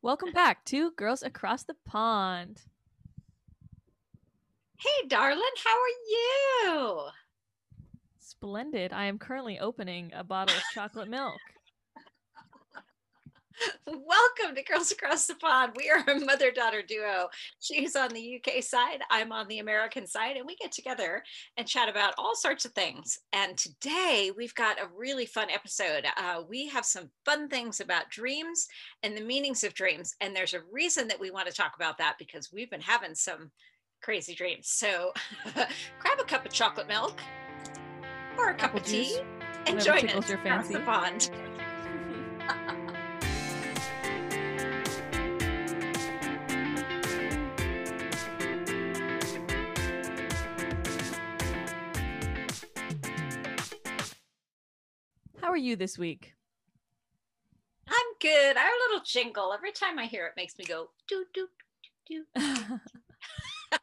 Welcome back to Girls Across the Pond. Hey, darling, how are you? Splendid. I am currently opening a bottle of chocolate milk. Welcome to Girls Across the Pond. We are a mother daughter duo. She's on the UK side, I'm on the American side, and we get together and chat about all sorts of things. And today we've got a really fun episode. Uh, we have some fun things about dreams and the meanings of dreams. And there's a reason that we want to talk about that because we've been having some crazy dreams. So grab a cup of chocolate milk or a cup Apple of tea juice, and whatever join us across the pond. you this week? I'm good. Our little jingle, every time I hear it, makes me go doo doo doo doo.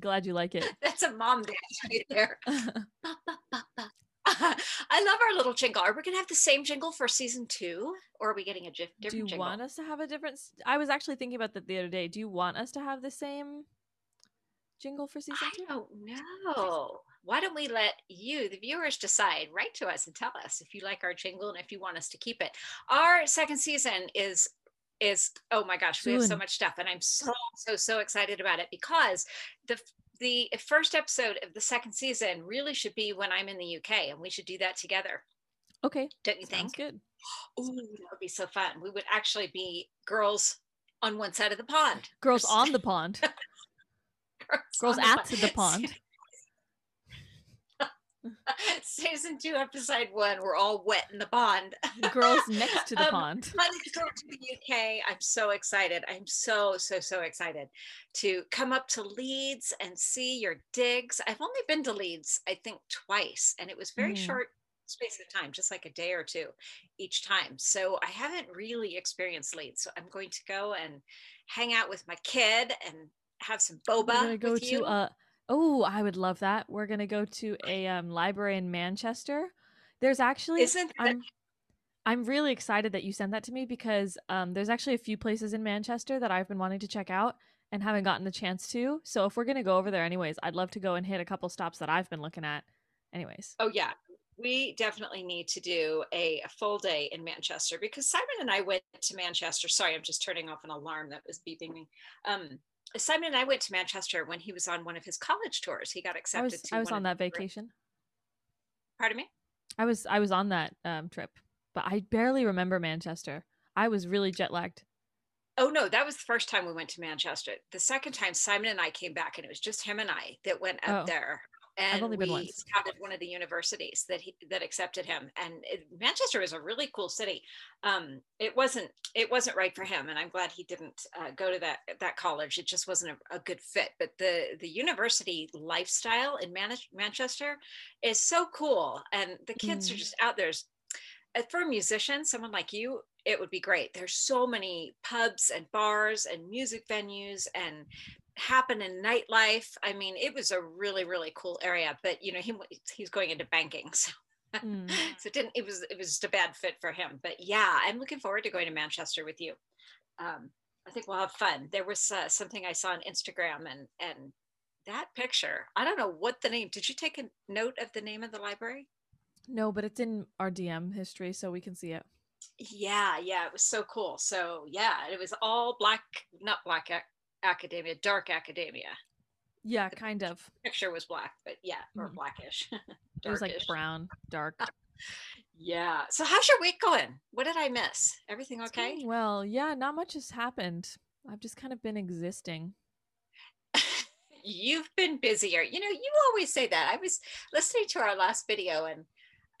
Glad you like it. That's a mom dance right there. Ba, ba, ba. I love our little jingle. Are we going to have the same jingle for season two, or are we getting a jif- different jingle? Do you jingle? want us to have a different? I was actually thinking about that the other day. Do you want us to have the same jingle for season I two? don't know. Why don't we let you, the viewers, decide? Write to us and tell us if you like our jingle and if you want us to keep it. Our second season is is oh my gosh, we have so much stuff, and I'm so so so excited about it because the the first episode of the second season really should be when I'm in the UK, and we should do that together. Okay, Don't you sounds think? good. Ooh, that would be so fun. We would actually be girls on one side of the pond. Girls on the pond. Girls on at the pond. Season two, episode one, we're all wet in the pond. The girls next to the Um, pond. Coming to go to the UK. I'm so excited. I'm so, so, so excited to come up to Leeds and see your digs. I've only been to Leeds, I think, twice, and it was very Mm. short space of time, just like a day or two each time. So I haven't really experienced Leeds. So I'm going to go and hang out with my kid and have some boba gonna go to uh oh, I would love that. We're gonna go to a um, library in Manchester. There's actually Isn't that I'm I'm really excited that you sent that to me because um, there's actually a few places in Manchester that I've been wanting to check out and haven't gotten the chance to. So if we're gonna go over there anyways, I'd love to go and hit a couple stops that I've been looking at. Anyways, Oh yeah, we definitely need to do a, a full day in Manchester because Simon and I went to Manchester. Sorry, I'm just turning off an alarm that was beeping me. Um, Simon and I went to Manchester when he was on one of his college tours. He got I accepted was to I was on that vacation. Pardon me. I was I was on that um, trip, but I barely remember Manchester. I was really jet lagged. Oh no, that was the first time we went to Manchester. The second time, Simon and I came back, and it was just him and I that went up Oh. there. And only we been once. scouted one of the universities that he that accepted him. And it, Manchester is a really cool city. Um, it wasn't it wasn't right for him, and I'm glad he didn't uh, go to that that college. It just wasn't a, a good fit. But the the university lifestyle in Man- Manchester is so cool, and the kids are Mm. just out there uh, for a musician, someone like you, it would be great. There's so many pubs and bars and music venues and happen in nightlife. I mean, it was a really, really cool area. But you know, he he's going into banking, so Mm. so it didn't. It was it was just a bad fit for him. But yeah, I'm looking forward to going to Manchester with you. Um, I think we'll have fun. There was uh, something I saw on Instagram, and and that picture. I don't know what the name. Did you take a note of the name of the library? No, but it's in our DM history, so we can see it. Yeah, yeah, it was so cool. So yeah, it was all black, not black ac- academia, dark academia. Yeah, kind of. Picture was black, but yeah, or Mhm. blackish. It was like brown, dark. Yeah. So how's your week going? What did I miss? Everything okay? Well, yeah, not much has happened. I've just kind of been existing. You've been busier. You know, you always say that. I was listening to our last video and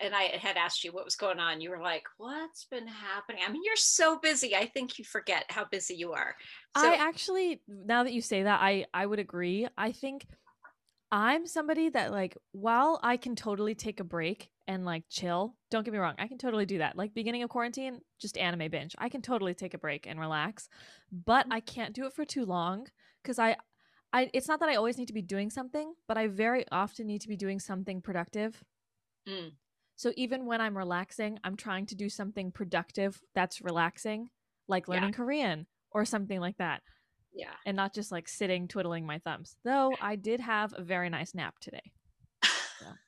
and I had asked you what was going on. You were like, "What's been happening?" I mean, you're so busy. I think you forget how busy you are. So, I actually, now that you say that, I I would agree. I think I'm somebody that like, while I can totally take a break and like chill. Don't get me wrong, I can totally do that. Like beginning of quarantine, just anime binge. I can totally take a break and relax, but I can't do it for too long because I. I, it's not that I always need to be doing something, but I very often need to be doing something productive. Mm. So even when I'm relaxing, I'm trying to do something productive that's relaxing. like Yeah. learning Korean or something like that, Yeah. and not just like sitting twiddling my thumbs. Though I did have a very nice nap today.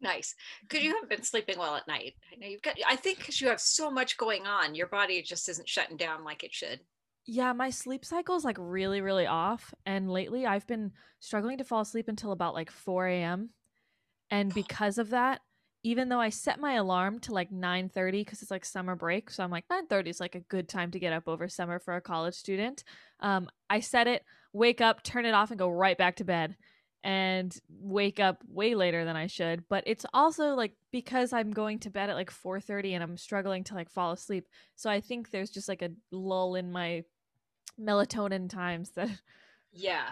nice. Because you haven't been sleeping well at night. I know you've got, I think because you have so much going on, your body just isn't shutting down like it should. Yeah, my sleep cycle is like really, really off. And lately I've been struggling to fall asleep until about like 4 a.m. And because of that, even though I set my alarm to like 9:30 because it's like summer break, so I'm like 9:30 is like a good time to get up over summer for a college student. Um, I set it, wake up, turn it off, and go right back to bed, and wake up way later than I should. But it's also like because I'm going to bed at like 4:30 and I'm struggling to like fall asleep. So I think there's just like a lull in my melatonin times that Yeah.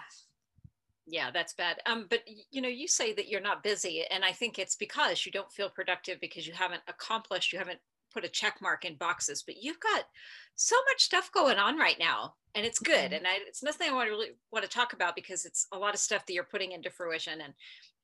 Yeah, that's bad. Um, but you know, you say that you're not busy, and I think it's because you don't feel productive because you haven't accomplished, you haven't put a check mark in boxes. But you've got so much stuff going on right now, and it's good. Mhm. And I, it's nothing I want to really want to talk about because it's a lot of stuff that you're putting into fruition and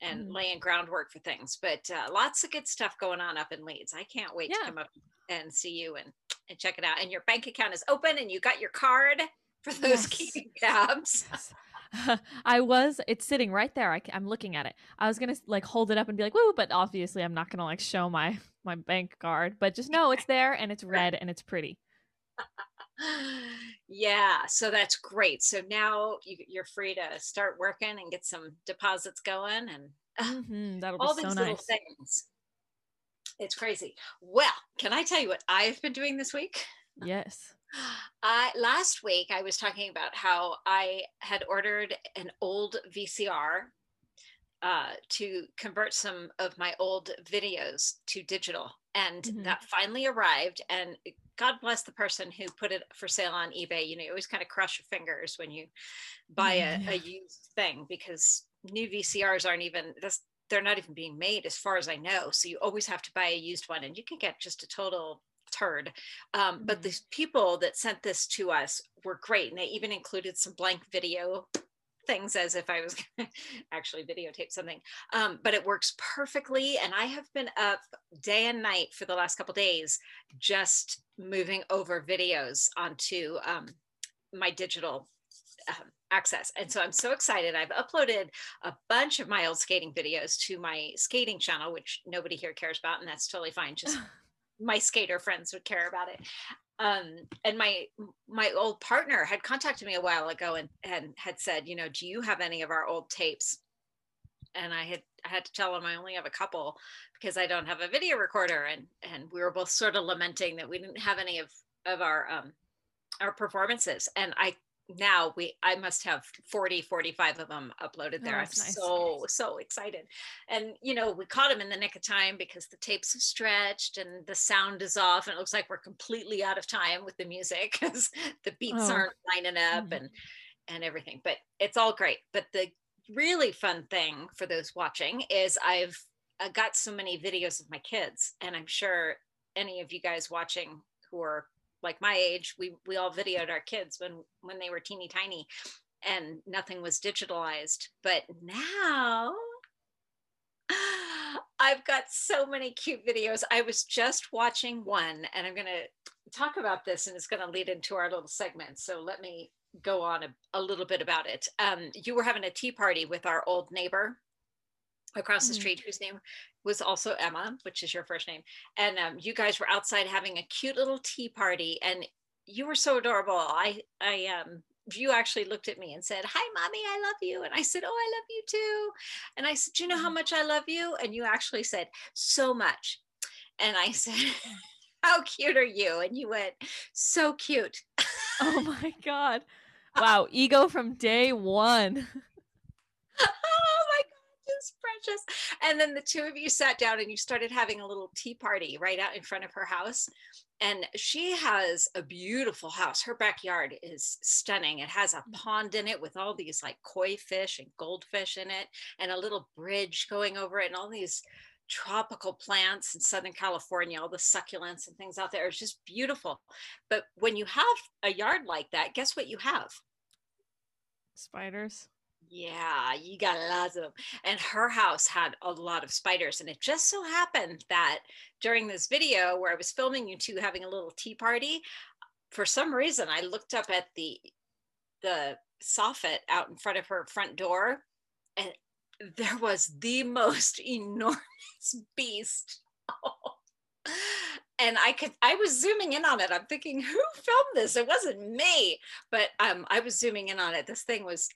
and Mhm. laying groundwork for things. But uh, lots of good stuff going on up in Leeds. I can't wait to come up and see you and and check it out. And your bank account is open, and you got your card for those Yes. key cabs. Yes. I was. It's sitting right there. I, am looking at it. I was gonna like hold it up and be like, "Woo!" But obviously, I'm not gonna like show my my bank card. But just know it's there and it's red and it's pretty. yeah, so that's great. So now you, you're free to start working and get some deposits going and uh, hmm that'll all be these so little nice. things. It's crazy. Well, can I tell you what I've been doing this week? Yes. I last week I was talking about how I had ordered an old VCR uh, to convert some of my old videos to digital, and Mhm. that finally arrived. And God bless the person who put it for sale on eBay. You know, you always kind of cross your fingers when you buy a, Yeah. a used thing because new VCRs aren't even. They're not even being made, as far as I know. So you always have to buy a used one, and you can get just a total turd. Um, But Mhm. the people that sent this to us were great, and they even included some blank video things as if I was actually videotape something. Um, but it works perfectly, and I have been up day and night for the last couple days, just moving over videos onto um, my digital um, access. And so I'm so excited. I've uploaded a bunch of my old skating videos to my skating channel, which nobody here cares about, and that's totally fine. Just my skater friends would care about it. Um, and my my old partner had contacted me a while ago and, and had said, you know, do you have any of our old tapes? And I had I had to tell him I only have a couple because I don't have a video recorder. And and we were both sort of lamenting that we didn't have any of of our um our performances. And I now we I must have 40, 45 of them uploaded there. Oh, I'm nice. so, so excited. And you know, we caught him in the nick of time because the tapes have stretched and the sound is off, and it looks like we're completely out of time with the music because the beats Oh. aren't lining up Mhm. and and everything. But it's all great. But the really fun thing for those watching is I've I got so many videos of my kids, and I'm sure any of you guys watching who are like my age, we we all videoed our kids when when they were teeny tiny, and nothing was digitalized. But now I've got so many cute videos. I was just watching one, and I'm gonna talk about this, and it's gonna lead into our little segment. So let me go on a, a little bit about it. Um, you were having a tea party with our old neighbor across the Mhm. street, whose name was also Emma, which is your first name. And um, you guys were outside having a cute little tea party, and you were so adorable. I, I, um, you actually looked at me and said, "Hi, mommy, I love you." And I said, "Oh, I love you too." And I said, "Do you know how Mhm. much I love you?" And you actually said, "So much." And I said, "How cute are you?" And you went, "So cute." Oh my god. Wow, ego from day one. just precious. And then the two of you sat down and you started having a little tea party right out in front of her house. And she has a beautiful house. Her backyard is stunning. It has a mm. pond in it with all these like koi fish and goldfish in it and a little bridge going over it and all these tropical plants in southern california all the succulents and things out there. It's just beautiful. But when you have a yard like that guess what you have? Spiders. Yeah, you got lots of them. And her house had a lot of spiders. And it just so happened that during this video where I was filming you two having a little tea party, for some reason I looked up at the the soffit out in front of her front door and there was the most enormous beast. and I could I was zooming in on it. I'm thinking, who filmed this? It wasn't me, but um, I was zooming in on it. This thing was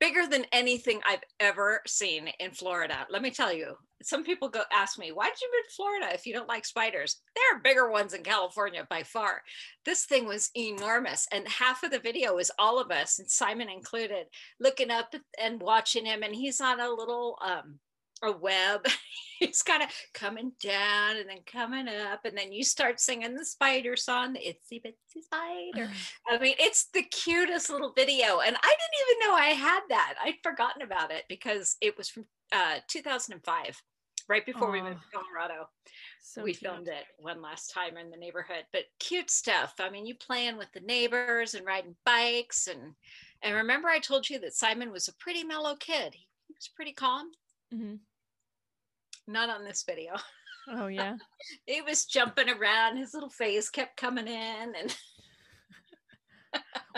bigger than anything I've ever seen in Florida. Let me tell you, some people go ask me, why did you move to Florida if you don't like spiders? There are bigger ones in California by far. This thing was enormous. And half of the video is all of us, and Simon included, looking up and watching him. And he's on a little um, a web. it's kind of coming down and then coming up, and then you start singing the spider song, the itsy bitsy spider. I mean, it's the cutest little video, and I didn't even know I had that. I'd forgotten about it because it was from uh, 2005, right before we moved to Colorado. So we cute. filmed it one last time in the neighborhood, but cute stuff. I mean, you playing with the neighbors and riding bikes, and and remember I told you that Simon was a pretty mellow kid. He was pretty calm Mm-hmm. Not on this video. Oh yeah. he was jumping around. His little face kept coming in, and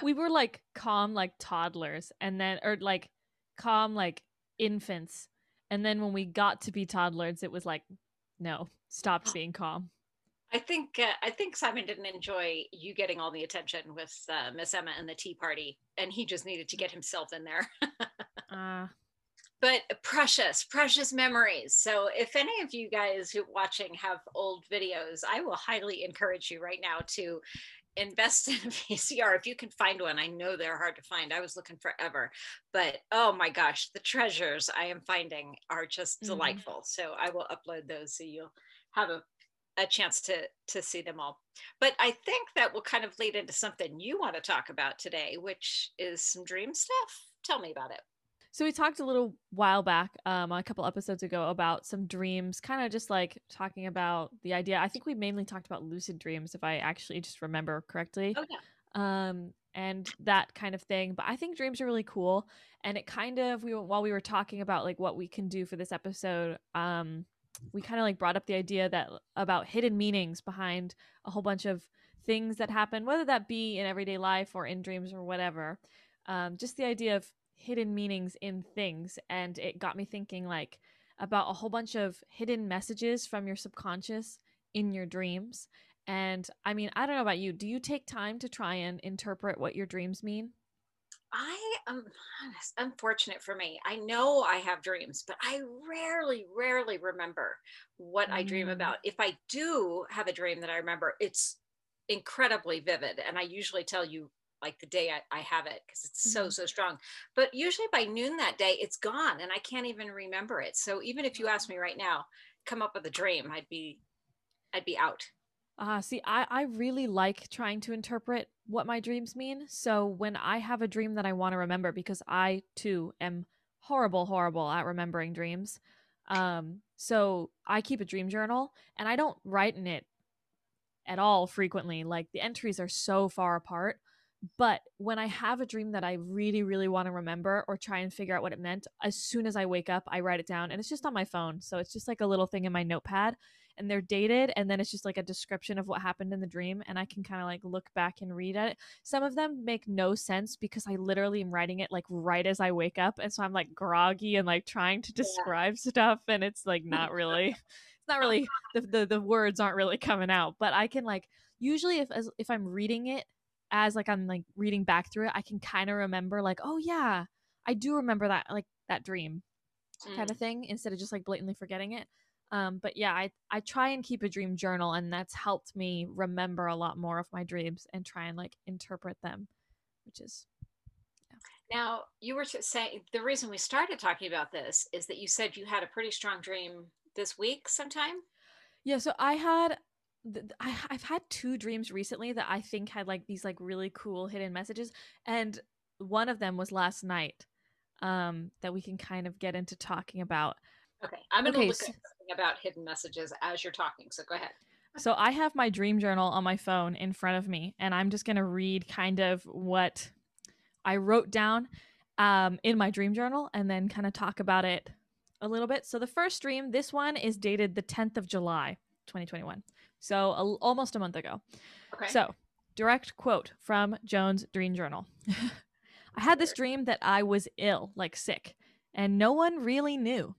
we were like calm, like toddlers, and then or like calm, like infants, and then when we got to be toddlers, it was like, no, stopped being calm. I think uh, I think Simon didn't enjoy you getting all the attention with uh, Miss Emma and the tea party, and he just needed to get himself in there. uh, but precious, precious memories. So if any of you guys who watching have old videos, I will highly encourage you right now to invest in a VCR if you can find one. I know they're hard to find. I was looking forever, but oh my gosh, the treasures I am finding are just mm-hmm. delightful. So I will upload those so you'll have a a chance to to see them all. But I think that will kind of lead into something you want to talk about today, which is some dream stuff. Tell me about it. So we talked a little while back, um, a couple episodes ago, about some dreams, kind of just like talking about the idea. I think we mainly talked about lucid dreams, if I actually just remember correctly. Oh, yeah. Um, and that kind of thing. But I think dreams are really cool, and it kind of we while we were talking about like what we can do for this episode, um, we kind of like brought up the idea that about hidden meanings behind a whole bunch of things that happen, whether that be in everyday life or in dreams or whatever. Um, just the idea of hidden meanings in things and it got me thinking like about a whole bunch of hidden messages from your subconscious in your dreams and i mean i don't know about you do you take time to try and interpret what your dreams mean I am unfortunate for me. I know I have dreams, but I rarely, rarely remember what mm. I dream mm. about. If I do have a dream that I remember, it's incredibly vivid. And I usually tell you like the day I, I have it because it's so mm-hmm. so strong but usually by noon that day it's gone and i can't even remember it so even if you ask me right now come up with a dream i'd be i'd be out Ah, uh, see, I, I really like trying to interpret what my dreams mean. So when I have a dream that I want to remember, because I too am horrible, horrible at remembering dreams. Um, so I keep a dream journal and I don't write in it at all frequently. Like the entries are so far apart. But when I have a dream that I really, really want to remember or try and figure out what it meant, as soon as I wake up, I write it down and it's just on my phone. So it's just like a little thing in my notepad and they're dated. And then it's just like a description of what happened in the dream. And I can kind of like look back and read it. Some of them make no sense because I literally am writing it like right as I wake up. And so I'm like groggy and like trying to describe yeah. stuff. And it's like not really, it's not really, the, the, the words aren't really coming out. But I can like, usually if, as, if I'm reading it, as like I'm like reading back through it, I can kind of remember like, oh yeah, I do remember that like that dream mm. kind of thing instead of just like blatantly forgetting it. Um, but yeah, I I try and keep a dream journal, and that's helped me remember a lot more of my dreams and try and like interpret them, which is. Now you were saying the reason we started talking about this is that you said you had a pretty strong dream this week sometime. Yeah, so I had I, I've had two dreams recently that I think had like these like really cool hidden messages, and one of them was last night. Um, that we can kind of get into talking about. Okay, I'm gonna okay, look so, at something about hidden messages as you're talking. So go ahead. So I have my dream journal on my phone in front of me, and I'm just gonna read kind of what I wrote down. um, in my dream journal and then kind of talk about it a little bit. So the first dream, this one is dated the 10th of July, 2021. So a, almost a month ago. Okay. So, direct quote from Joan's dream journal. I had this dream that I was ill, like sick, and no one really knew.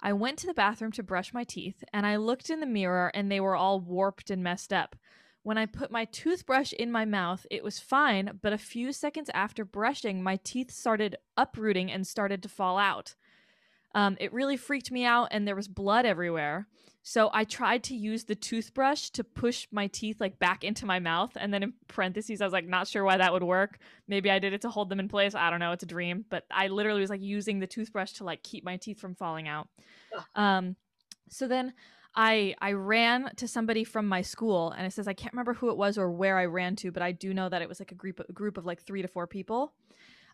I went to the bathroom to brush my teeth, and I looked in the mirror and they were all warped and messed up. When I put my toothbrush in my mouth, it was fine, but a few seconds after brushing, my teeth started uprooting and started to fall out. Um, it really freaked me out, and there was blood everywhere. So I tried to use the toothbrush to push my teeth like back into my mouth, and then in parentheses, I was like, not sure why that would work. Maybe I did it to hold them in place. I don't know. It's a dream, but I literally was like using the toothbrush to like keep my teeth from falling out. Um, so then I I ran to somebody from my school, and it says I can't remember who it was or where I ran to, but I do know that it was like a group a group of like three to four people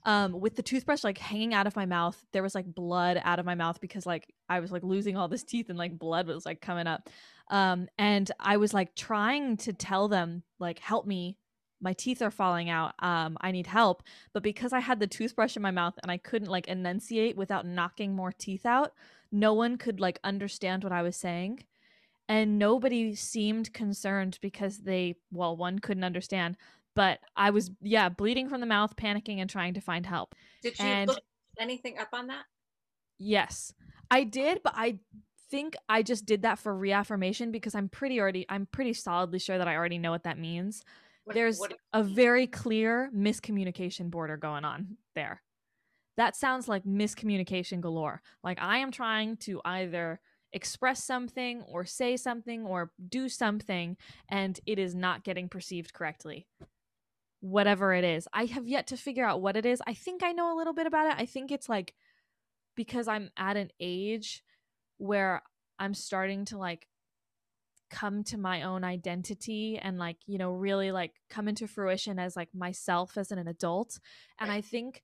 um, with the toothbrush like hanging out of my mouth. There was like blood out of my mouth because like I was like losing all this teeth and like blood was like coming up. Um, and I was like trying to tell them like help me. My teeth are falling out. Um, I need help. But because I had the toothbrush in my mouth and I couldn't like enunciate without knocking more teeth out, no one could like understand what I was saying. And nobody seemed concerned because they, well, one couldn't understand, but I was yeah bleeding from the mouth, panicking and trying to find help. Did you and look anything up on that? Yes, I did, but I think I just did that for reaffirmation because I'm pretty already I'm pretty solidly sure that I already know what that means. What- There's what- a very clear miscommunication border going on there. That sounds like miscommunication galore. Like I am trying to either express something or say something or do something and it is not getting perceived correctly. Whatever it is. I have yet to figure out what it is. I think I know a little bit about it. I think it's like because I'm at an age where I'm starting to like come to my own identity and like you know really like come into fruition as like myself as an adult and i think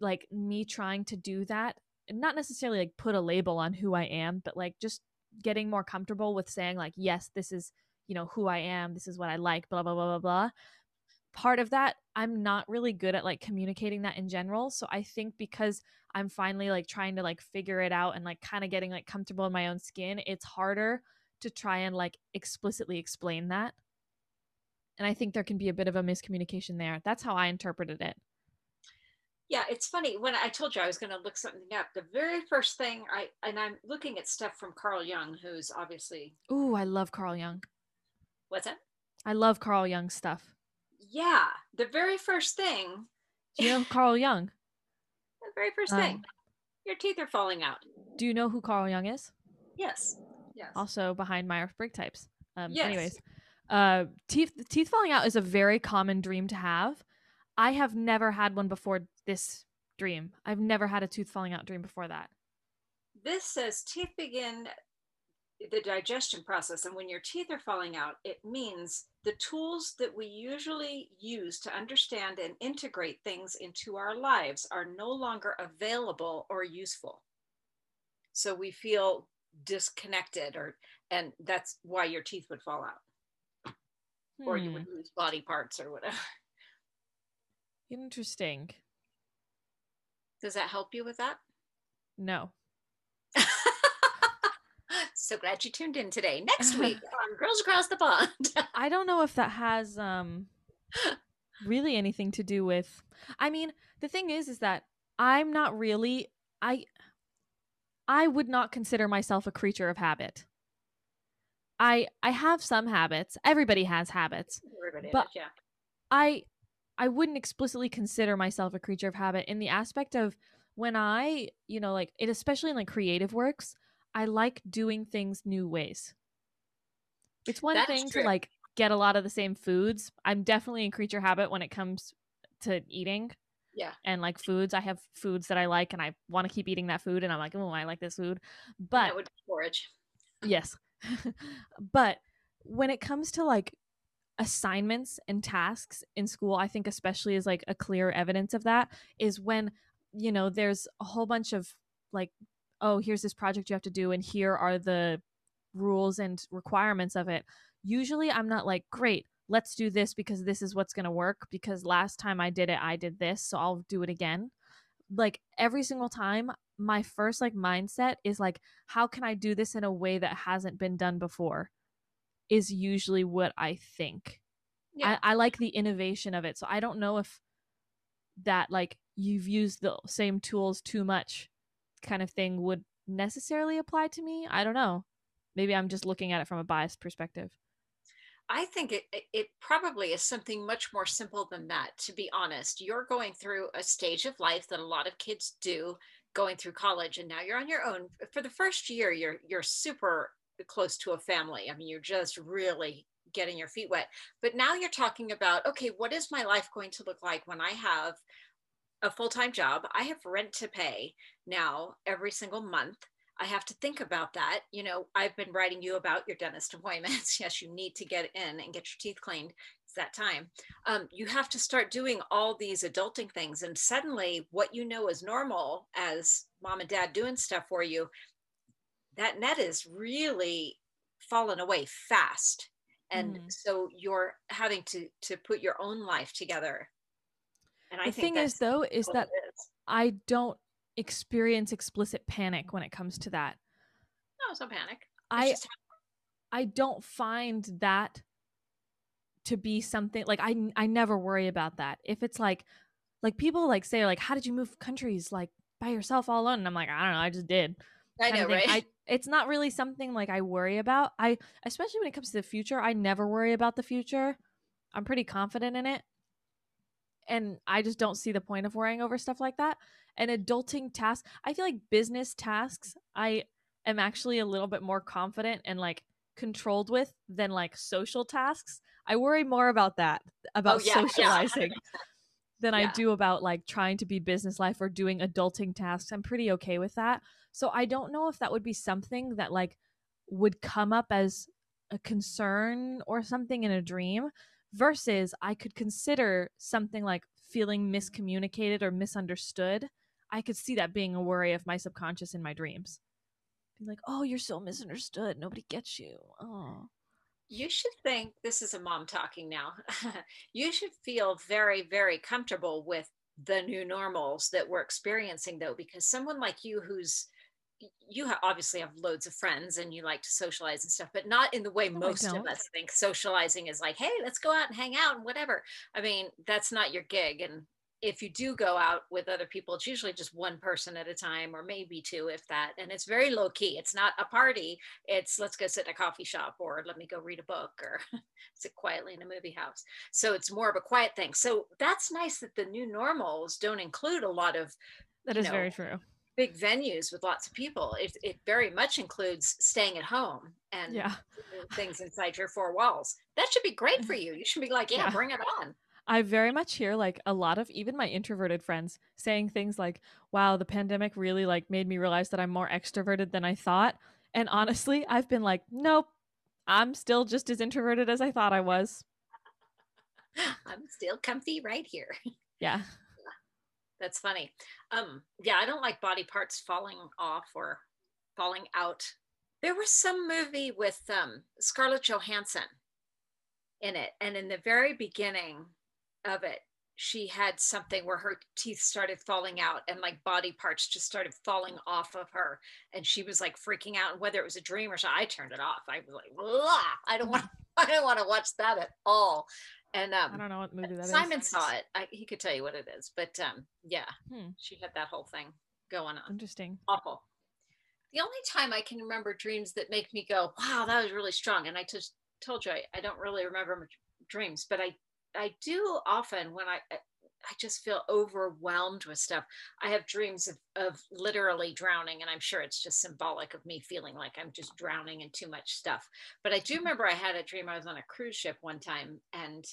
like me trying to do that not necessarily like put a label on who i am but like just getting more comfortable with saying like yes this is you know who i am this is what i like blah blah blah blah blah part of that i'm not really good at like communicating that in general so i think because i'm finally like trying to like figure it out and like kind of getting like comfortable in my own skin it's harder to try and like explicitly explain that and i think there can be a bit of a miscommunication there that's how i interpreted it Yeah, it's funny. When I told you I was going to look something up, the very first thing I and I'm looking at stuff from Carl Jung, who's obviously ooh i love carl jung what's that? i love carl jung stuff Yeah, the very first thing, do you know carl Jung? the very first Um, thing, your teeth are falling out. do you know who carl Jung is Yes, yes. also behind myers-briggs types um Yes. anyways uh teeth teeth falling out is a very common dream to have i have never had one before this dream i've never had a tooth falling out dream before that This says teeth begin the digestion process, and when your teeth are falling out, it means the tools that we usually use to understand and integrate things into our lives are no longer available or useful. So we feel disconnected, or and that's why your teeth would fall out, or you Hmm, would lose body parts or whatever. interesting Does that help you with that? no so glad you tuned in today. Next week on Girls Across the Pond. I don't know if that has um really anything to do with I mean, the thing is is that I'm not really I I would not consider myself a creature of habit. I I have some habits. Everybody has habits. Everybody But- yeah. I I wouldn't explicitly consider myself a creature of habit in the aspect of when I, you know, like it especially in like creative works, I like doing things new ways. It's one That's thing true. to like get a lot of the same foods. I'm definitely in creature habit when it comes to eating Yeah. and like foods. I have foods that I like and I want to keep eating that food and I'm like, "Oh, I like this food." But that would be porridge. Yes. but when it comes to like assignments and tasks in school, I think especially is like a clear evidence of that is when, you know, there's a whole bunch of like, oh, here's this project you have to do and here are the rules and requirements of it. Usually I'm not like, great, let's do this because this is what's going to work because last time I did it, I did this, so I'll do it again. like every single time my first like mindset is like how can I do this in a way that hasn't been done before is usually what I think. Yeah. I, I like the innovation of it. So I don't know if that like you've used the same tools too much kind of thing would necessarily apply to me. I don't know. Maybe I'm just looking at it from a biased perspective. I think it, it probably is something much more simple than that, to be honest. You're going through a stage of life that a lot of kids do going through college and now you're on your own. For the first year, you're you're super close to a family. I mean, you're just really getting your feet wet. But now you're talking about, okay, what is my life going to look like when I have a full-time job? I have rent to pay now every single month. I have to think about that. You know, I've been writing you about your dentist appointments. yes, you need to get in and get your teeth cleaned. It's that time. Um, you have to start doing all these adulting things. And suddenly, what you know is normal as mom and dad doing stuff for you, that net is really fallen away fast. And Mhm. so you're having to to put your own life together. And I the thing is though is that. I don't experience explicit panic when it comes to that. No, it's no panic. It's I just I don't find that to be something like I I never worry about that. If it's like like people like say like how did you move countries like by yourself all alone and I'm like I don't know, I just did. I know, right? I it's not really something like I worry about. I especially when it comes to the future, I never worry about the future. I'm pretty confident in it. And I just don't see the point of worrying over stuff like that. And adulting tasks, I feel like business tasks, I am actually a little bit more confident and like controlled with than like social tasks. I worry more about that, oh, about Oh, yeah, yeah, socializing than I do about like trying to be business life or doing adulting tasks. I'm pretty okay with that. So I don't know if that would be something that like would come up as a concern or something in a dream versus I could consider something like feeling miscommunicated or misunderstood. I could see that being a worry of my subconscious in my dreams. Be like, "Oh, you're so misunderstood. Nobody gets you." Oh. you should think this is a mom talking now. you should feel very, very comfortable with the new normals that we're experiencing, though, because someone like you who's you ha- obviously have loads of friends and you like to socialize and stuff, but not in the way No, most of us think socializing is like, hey, let's go out and hang out and whatever. I mean, that's not your gig. And if you do go out with other people, it's usually just one person at a time or maybe two, if that. And it's very low key. It's not a party. It's let's go sit in a coffee shop or let me go read a book or sit quietly in a movie house. So it's more of a quiet thing. So that's nice that the new normals don't include a lot of That is know, very true. Big venues with lots of people. It, it very much includes staying at home and Yeah. things inside your four walls. That should be great for you. You should be like, yeah, Yeah. bring it on. I very much hear like a lot of even my introverted friends saying things like, "Wow, the pandemic really like made me realize that I'm more extroverted than I thought." And honestly, I've been like, "Nope. I'm still just as introverted as I thought I was." I'm still comfy right here. Yeah. That's funny. Um, yeah, I don't like body parts falling off or falling out. There was some movie with um, Scarlett Johansson in it, and in the very beginning of it, she had something where her teeth started falling out and like body parts just started falling off of her, and she was like freaking out. And whether it was a dream or something, I turned it off. I was like, "Blah, I don't want, I don't want to watch that at all. And um, I don't know what movie that is. Simon saw it. I, he could tell you what it is, but um, yeah, Hmm. she had that whole thing going on. Interesting. Awful. The only time I can remember dreams that make me go, "Wow, that was really strong," and I just told you I, I don't really remember my dreams, but I I do often when I I I just feel overwhelmed with stuff. I have dreams of, of literally drowning, and I'm sure it's just symbolic of me feeling like I'm just drowning in too much stuff. But I do remember I had a dream I was on a cruise ship one time, and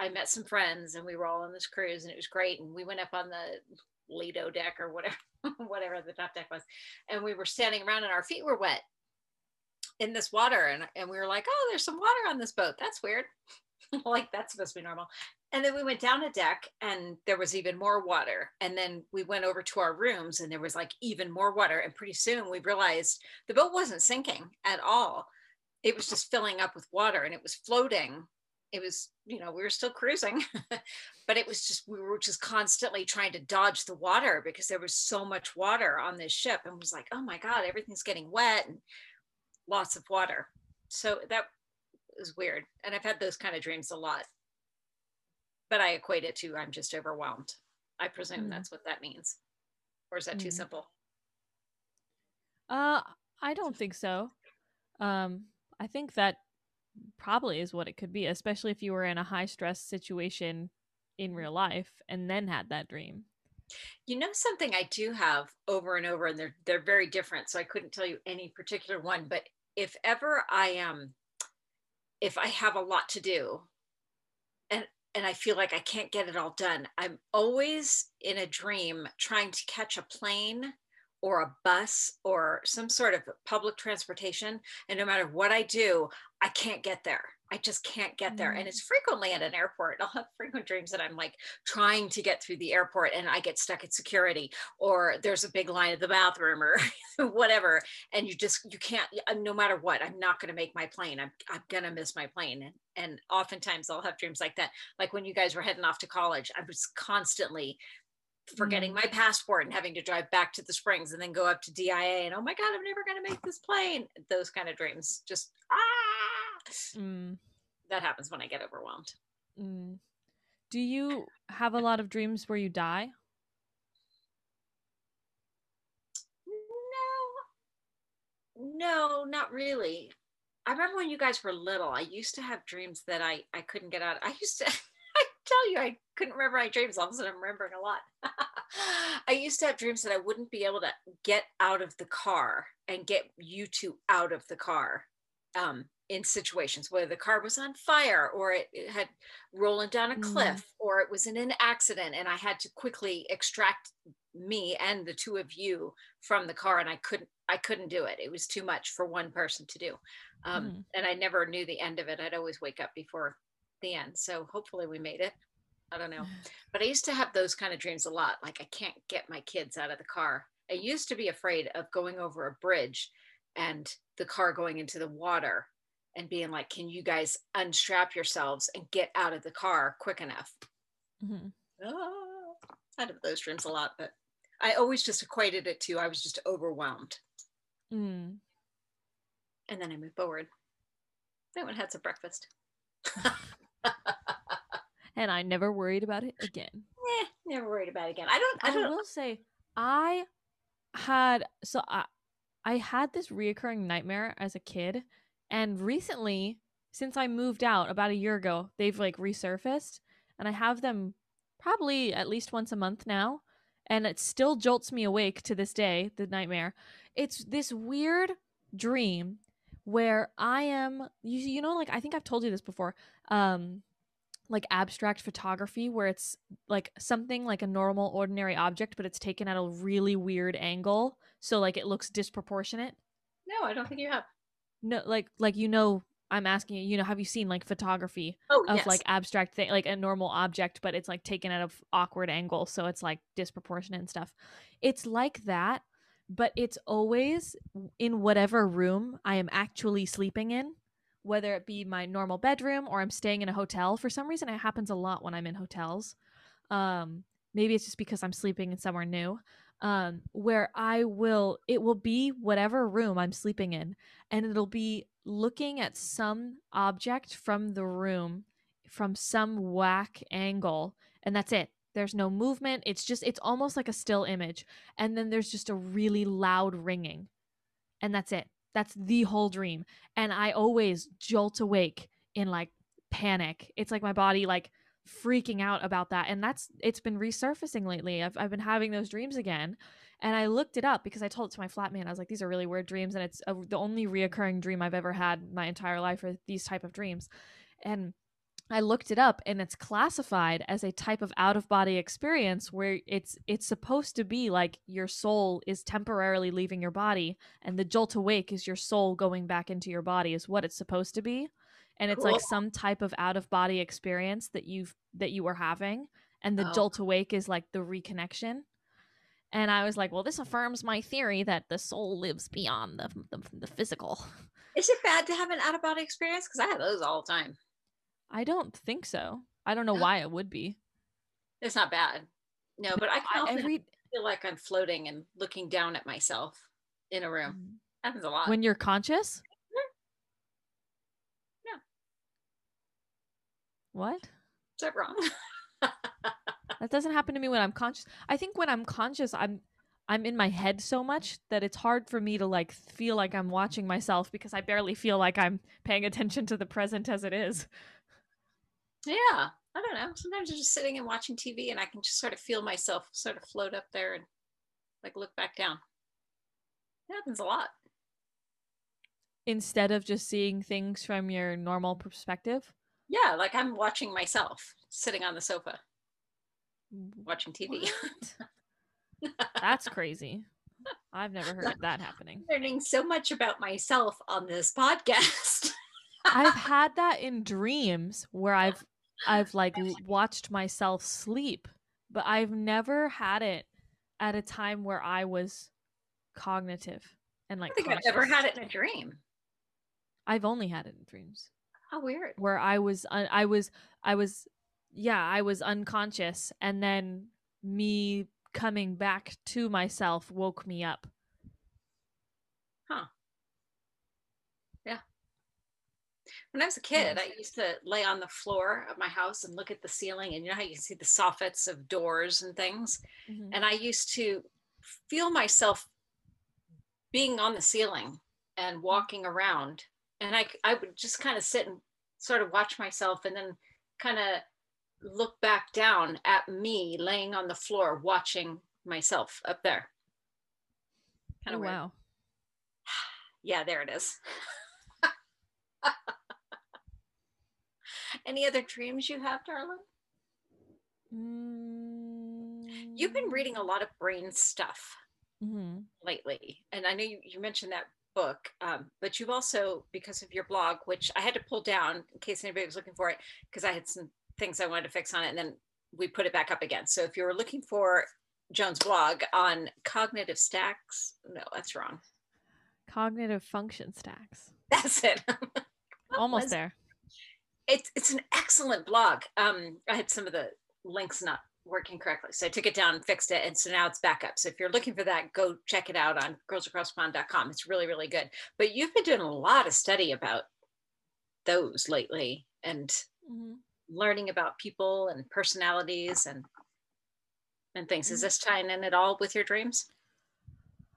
I met some friends, and we were all on this cruise, and it was great. And we went up on the Lido deck or whatever, whatever the top deck was, and we were standing around, and our feet were wet in this water, and and we were like, "Oh, there's some water on this boat. That's weird." like that's supposed to be normal. And then we went down a deck and there was even more water. And then we went over to our rooms and there was like even more water. And pretty soon we realized the boat wasn't sinking at all. It was just filling up with water and it was floating it was you know we were still cruising but it was just we were just constantly trying to dodge the water because there was so much water on this ship and was like oh my god everything's getting wet and lots of water. So that was weird and i've had those kind of dreams a lot. But i equate it to i'm just overwhelmed. I presume mm. that's what that means. Or is that mm. too simple? Uh i don't think so. Um i think that probably is what it could be, especially if you were in a high stress situation in real life and then had that dream. You know something I do have over and over, and they're they're very different. So I couldn't tell you any particular one, but if ever I am, um, if I have a lot to do, and and I feel like I can't get it all done, I'm always in a dream trying to catch a plane or a bus or some sort of public transportation. And no matter what I do, I can't get there. I just can't get there. And it's mm. frequently at an airport. I'll have frequent dreams that I'm like trying to get through the airport and I get stuck at security or there's a big line at the bathroom or whatever. And you just, you can't, uh, no matter what, I'm not going to make my plane. I'm, I'm going to miss my plane. And, and oftentimes I'll have dreams like that. Like when you guys were heading off to college, I was constantly forgetting mm. my passport and having to drive back to the springs and then go up to DIA and oh my god, I'm never going to make this plane. Those kind of dreams, just ah, mm. that happens when I get overwhelmed. Mm. Do you have a lot of dreams where you die? No, no, not really. I remember when you guys were little, I used to have dreams that I I couldn't get out. I used to tell you I couldn't remember my dreams. All of a sudden, I'm remembering a lot. I used to have dreams that I wouldn't be able to get out of the car and get you two out of the car um, in situations, whether the car was on fire or it, it had rolling down a mm. cliff or it was in an accident and I had to quickly extract me and the two of you from the car and I couldn't I couldn't do it. It was too much for one person to do. Um, mm. And I never knew the end of it. I'd always wake up before the end. So hopefully we made it. I don't know. But I used to have those kind of dreams a lot. Like I can't get my kids out of the car. I used to be afraid of going over a bridge and the car going into the water and being like, can you guys unstrap yourselves and get out of the car quick enough? Mm-hmm. Oh, I have those dreams a lot, but I always just equated it to I was just overwhelmed. Mm. And then I moved forward. I went had some breakfast. and I never worried about it again. Eh, never worried about it again. I don't. I, don't, I will say I had so I I had this reoccurring nightmare as a kid, and recently, since I moved out about a year ago, they've like resurfaced, and I have them probably at least once a month now, and it still jolts me awake to this day. The nightmare. It's this weird dream where I am you you know like I think I've told you this before um like abstract photography where it's like something like a normal ordinary object but it's taken at a really weird angle so like it looks disproportionate? No i don't think you have. No like like you know i'm asking you you know have you seen like photography oh, of yes. like abstract thing like a normal object but it's like taken at a awkward angle so it's like disproportionate and stuff? It's like that but it's always in whatever room i am actually sleeping in whether it be my normal bedroom or I'm staying in a hotel. For some reason, it happens a lot when I'm in hotels. Um, maybe it's just because I'm sleeping in somewhere new. Um, where I will, it will be whatever room I'm sleeping in, and it'll be looking at some object from the room from some whack angle, and that's it. There's no movement. It's just, it's almost like a still image. And then there's just a really loud ringing, and that's it. That's the whole dream. And I always jolt awake in like panic. It's like my body like freaking out about that. And that's it's been resurfacing lately. I've I've been having those dreams again. And I looked it up because I told it to my flatmate. I was like, these are really weird dreams. And it's a, the only reoccurring dream I've ever had my entire life are these type of dreams. And I looked it up and it's classified as a type of out of body experience where it's it's supposed to be like your soul is temporarily leaving your body and the jolt awake is your soul going back into your body is what it's supposed to be. And it's cool. like some type of out of body experience that you've that you were having and the oh. jolt awake is like the reconnection. And I was like, well, this affirms my theory that the soul lives beyond the the, the physical. Is it bad to have an out of body experience? Because I have those all the time. I don't think so. I don't know Yeah. why it would be. It's not bad. No, but I can every feel like I'm floating and looking down at myself in a room. Mm. Happens a lot. when you're conscious. Yeah. What? Is that wrong? That doesn't happen to me when I'm conscious. I think when I'm conscious, I'm I'm in my head so much that it's hard for me to like feel like I'm watching myself because I barely feel like I'm paying attention to the present as it is. Yeah. I don't know. Sometimes I'm just sitting and watching TV and I can just sort of feel myself sort of float up there and like look back down. It happens a lot. Instead of just seeing things from your normal perspective. Yeah, like I'm watching myself sitting on the sofa watching TV. That's crazy. I've never heard of that happening. Learning so much about myself on this podcast. I've had that in dreams where I've I've like watched myself sleep, but I've never had it at a time where I was cognitive and like don't think I've ever conscious. had it in a dream. I've only had it in dreams How weird. where I was un- I was I was yeah, I was unconscious and then me coming back to myself woke me up. When I was a kid. I used to lay on the floor of my house and look at the ceiling, and you know how you can see the soffits of doors and things. Mhm. And I used to feel myself being on the ceiling and walking around, and I I would just kind of sit and sort of watch myself, and then kind of look back down at me laying on the floor watching myself up there. Kind Oh, of weird. wow. Yeah, there it is. Any other dreams you have, darling? You've been reading a lot of brain stuff Mhm. lately, and I know you, you mentioned that book, um, but you've also, because of your blog, which I had to pull down in case anybody was looking for it, because I had some things I wanted to fix on it, and then we put it back up again. So if you were looking for Joan's blog on cognitive stacks, no, that's wrong. Cognitive function stacks. That's it. Almost there. It's it's an excellent blog. Um, I had some of the links not working correctly, so I took it down and fixed it, and so now it's back up. So if you're looking for that, go check it out on girlsacrosspond.com. It's really really good. But you've been doing a lot of study about those lately, and Mhm. learning about people and personalities and and things. Is Mhm. this tying in at all with your dreams?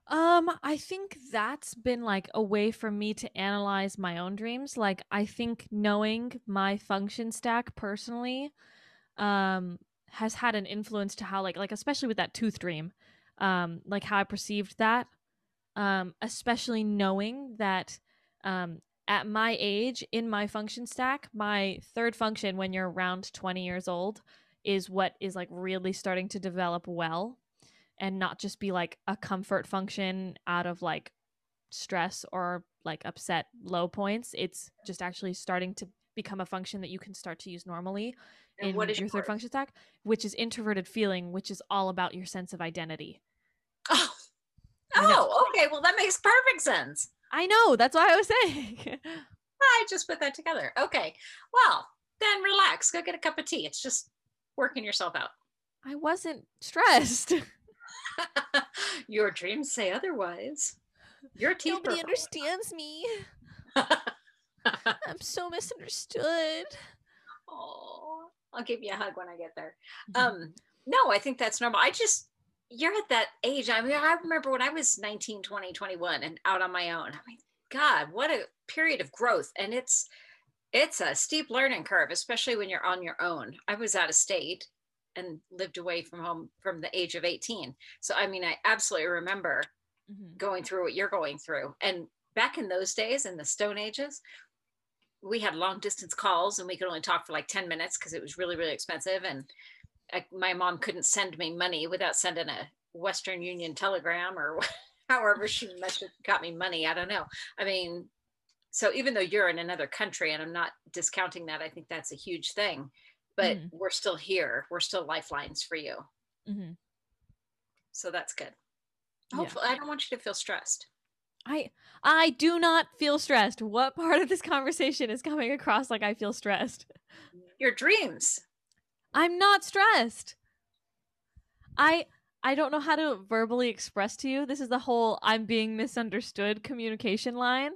Um, I think that's been like a way for me to analyze my own dreams. Like I think knowing my function stack personally um has had an influence to how like like especially with that tooth dream, um like how I perceived that. Um especially knowing that um at my age in my function stack, my third function when you're around 20 years old is what is like really starting to develop well and not just be like a comfort function out of like stress or like upset low points. It's just actually starting to become a function that you can start to use normally And in what is your third function stack, which is introverted feeling, which is all about your sense of identity. Oh, oh, okay. Well, that makes perfect sense. I know, that's why I was saying. I just put that together. Okay. Well, then relax. Go get a cup of tea. It's just working yourself out. I wasn't stressed. Your dreams say otherwise. Your teeth. Nobody understands me. I'm so misunderstood. oh, I'll give you a hug when I get there. Mm-hmm. Um, no, I think that's normal. I just you're at that age. I mean, I remember when I was 19, 20, 21 and out on my own. I mean, God, what a period of growth. And it's it's a steep learning curve, especially when you're on your own. I was out of state and lived away from home from the age of 18. So I mean, I absolutely remember Mhm. going through what you're going through. And back in those days, in the Stone Ages, we had long distance calls and we could only talk for like 10 minutes because it was really, really expensive. And I, my mom couldn't send me money without sending a Western Union telegram or however she must have got me money. I don't know. I mean, so even though you're in another country, and I'm not discounting that, I think that's a huge thing. But Mhm. we're still here. We're still lifelines for you. Mhm. So that's good. Yeah. Hopefully, I don't want you to feel stressed. I I do not feel stressed. What part of this conversation is coming across like I feel stressed? Your dreams. I'm not stressed. I I don't know how to verbally express to you. This is the whole I'm being misunderstood communication line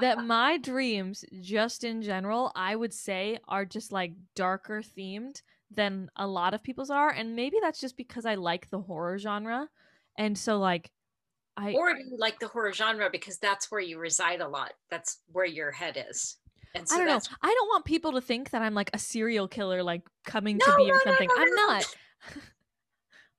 that my dreams just in general, I would say are just like darker themed than a lot of people's are and maybe that's just because I like the horror genre. And so like I or you like the horror genre because that's where you reside a lot. That's where your head is. And so I don't know. I don't want people to think that I'm like a serial killer, like coming No, to be no, or something. no, I'm no. not.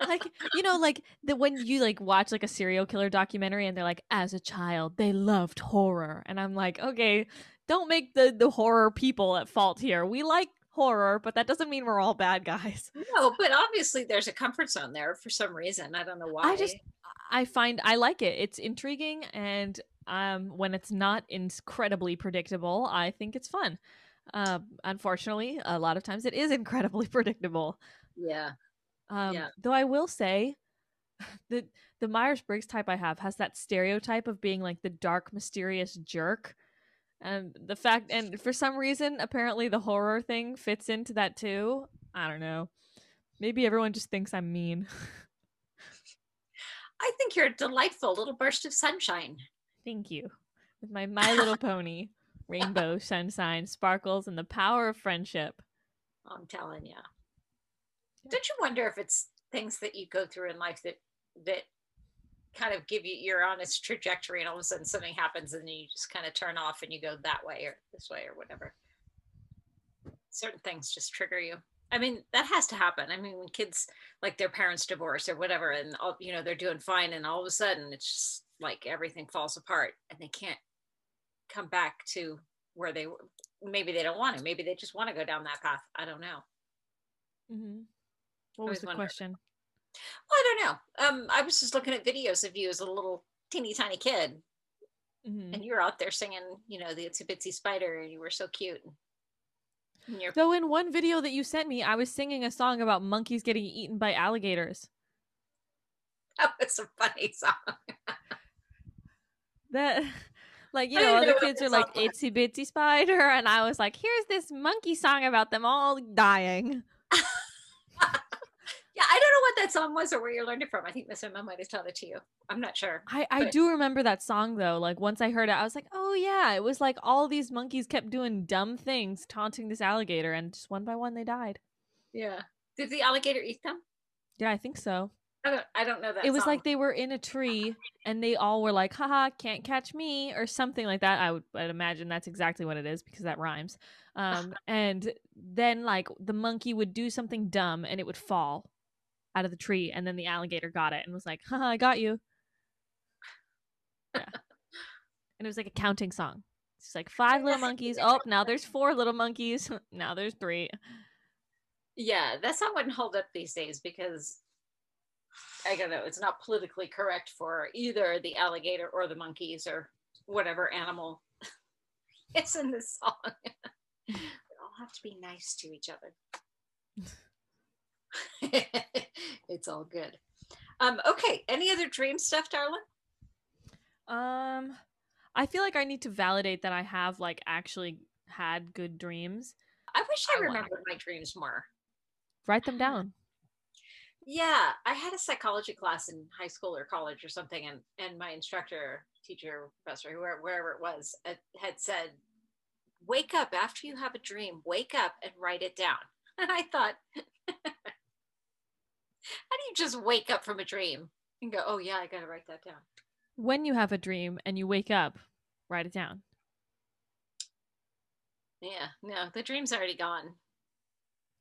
like you know, like the when you like watch like a serial killer documentary and they're like, as a child, they loved horror, and I'm like, okay, don't make the the horror people at fault here. We like horror, but that doesn't mean we're all bad guys. no, but obviously there's a comfort zone there for some reason. I don't know why. I just I find I like it. It's intriguing and um when it's not incredibly predictable, I think it's fun. Uh, unfortunately, a lot of times it is incredibly predictable. yeah. Um, Yeah. Though I will say, the the Myers Briggs type I have has that stereotype of being like the dark, mysterious jerk, and the fact and for some reason, apparently the horror thing fits into that too. I don't know. Maybe everyone just thinks I'm mean. I think you're a delightful little burst of sunshine. Thank you. With my My Little Pony, rainbow, sunshine, sparkles, and the power of friendship. I'm telling you. Don't you wonder if it's things that you go through in life that that kind of give you your honest trajectory and all of a sudden something happens and you just kind of turn off and you go that way or this way or whatever. Certain things just trigger you. I mean, that has to happen. I mean, when kids like their parents divorce or whatever and all, you know, they're doing fine and all of a sudden it's just like everything falls apart and they can't come back to where they were. Maybe they don't want to. Maybe they just want to go down that path. I don't know. Mm-hmm. What was the wondering. question? Well, I don't know. Um, I was just looking at videos of you as a little teeny tiny kid, Mhm. and you were out there singing, you know, the Itsy Bitsy Spider, and you were so cute. And you're, Though in one video that you sent me, I was singing a song about monkeys getting eaten by alligators. that was a funny song. That, like, you know, other know kids are like itsy bitsy spider, and I was like, here's this monkey song about them all dying. Yeah, I don't know what that song was or where you learned it from. I think Miss Emma might have taught it to you. I'm not sure. I, I But- do remember that song though. Like once I heard it, I was like, oh yeah, it was like all these monkeys kept doing dumb things, taunting this alligator, and just one by one they died. Yeah. Did the alligator eat them? Yeah, I think so. I don't. I don't know that. it was song. like they were in a tree and they all were like, haha, can't catch me, or something like that. I would I'd imagine that's exactly what it is because that rhymes. Um, and then like the monkey would do something dumb and it would fall out of the tree, and then the alligator got it and was like, haha, I got you. Yeah. and it was like a counting song. It's like five little monkeys. Oh, now there's four little monkeys. now there's three. Yeah, that song wouldn't hold up these days because I don't know, it's not politically correct for either the alligator or the monkeys or whatever animal it's in this song. we all have to be nice to each other. it's all good. Um, okay, any other dream stuff, darling? Um, I feel like I need to validate that I have like actually had good dreams. I wish I I wanna- remembered my dreams more. Write them down. Yeah, I had a psychology class in high school or college or something, and and my instructor, teacher, professor, whoever, wherever it was, uh, had said, "Wake up after you have a dream. Wake up and write it down." And I thought, how do you just wake up from a dream and go, "Oh yeah, I got to write that down"? When you have a dream and you wake up, write it down. Yeah, no, the dream's already gone.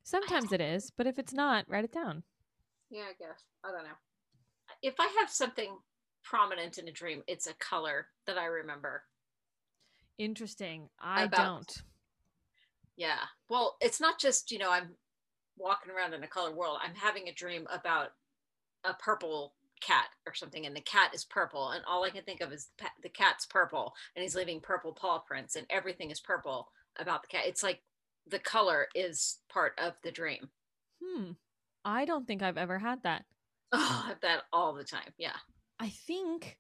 Sometimes it is, but if it's not, write it down. Yeah, I guess. I don't know. If I have something prominent in a dream, it's a color that I remember. Interesting. I About- don't. Yeah. Well, it's not just, you know, I'm walking around in a color world. I'm having a dream about a purple cat or something, and the cat is purple. And all I can think of is the cat's purple, and he's leaving purple paw prints, and everything is purple about the cat. It's like the color is part of the dream. Hmm. I don't think I've ever had that. Oh, I have that all the time. Yeah. I think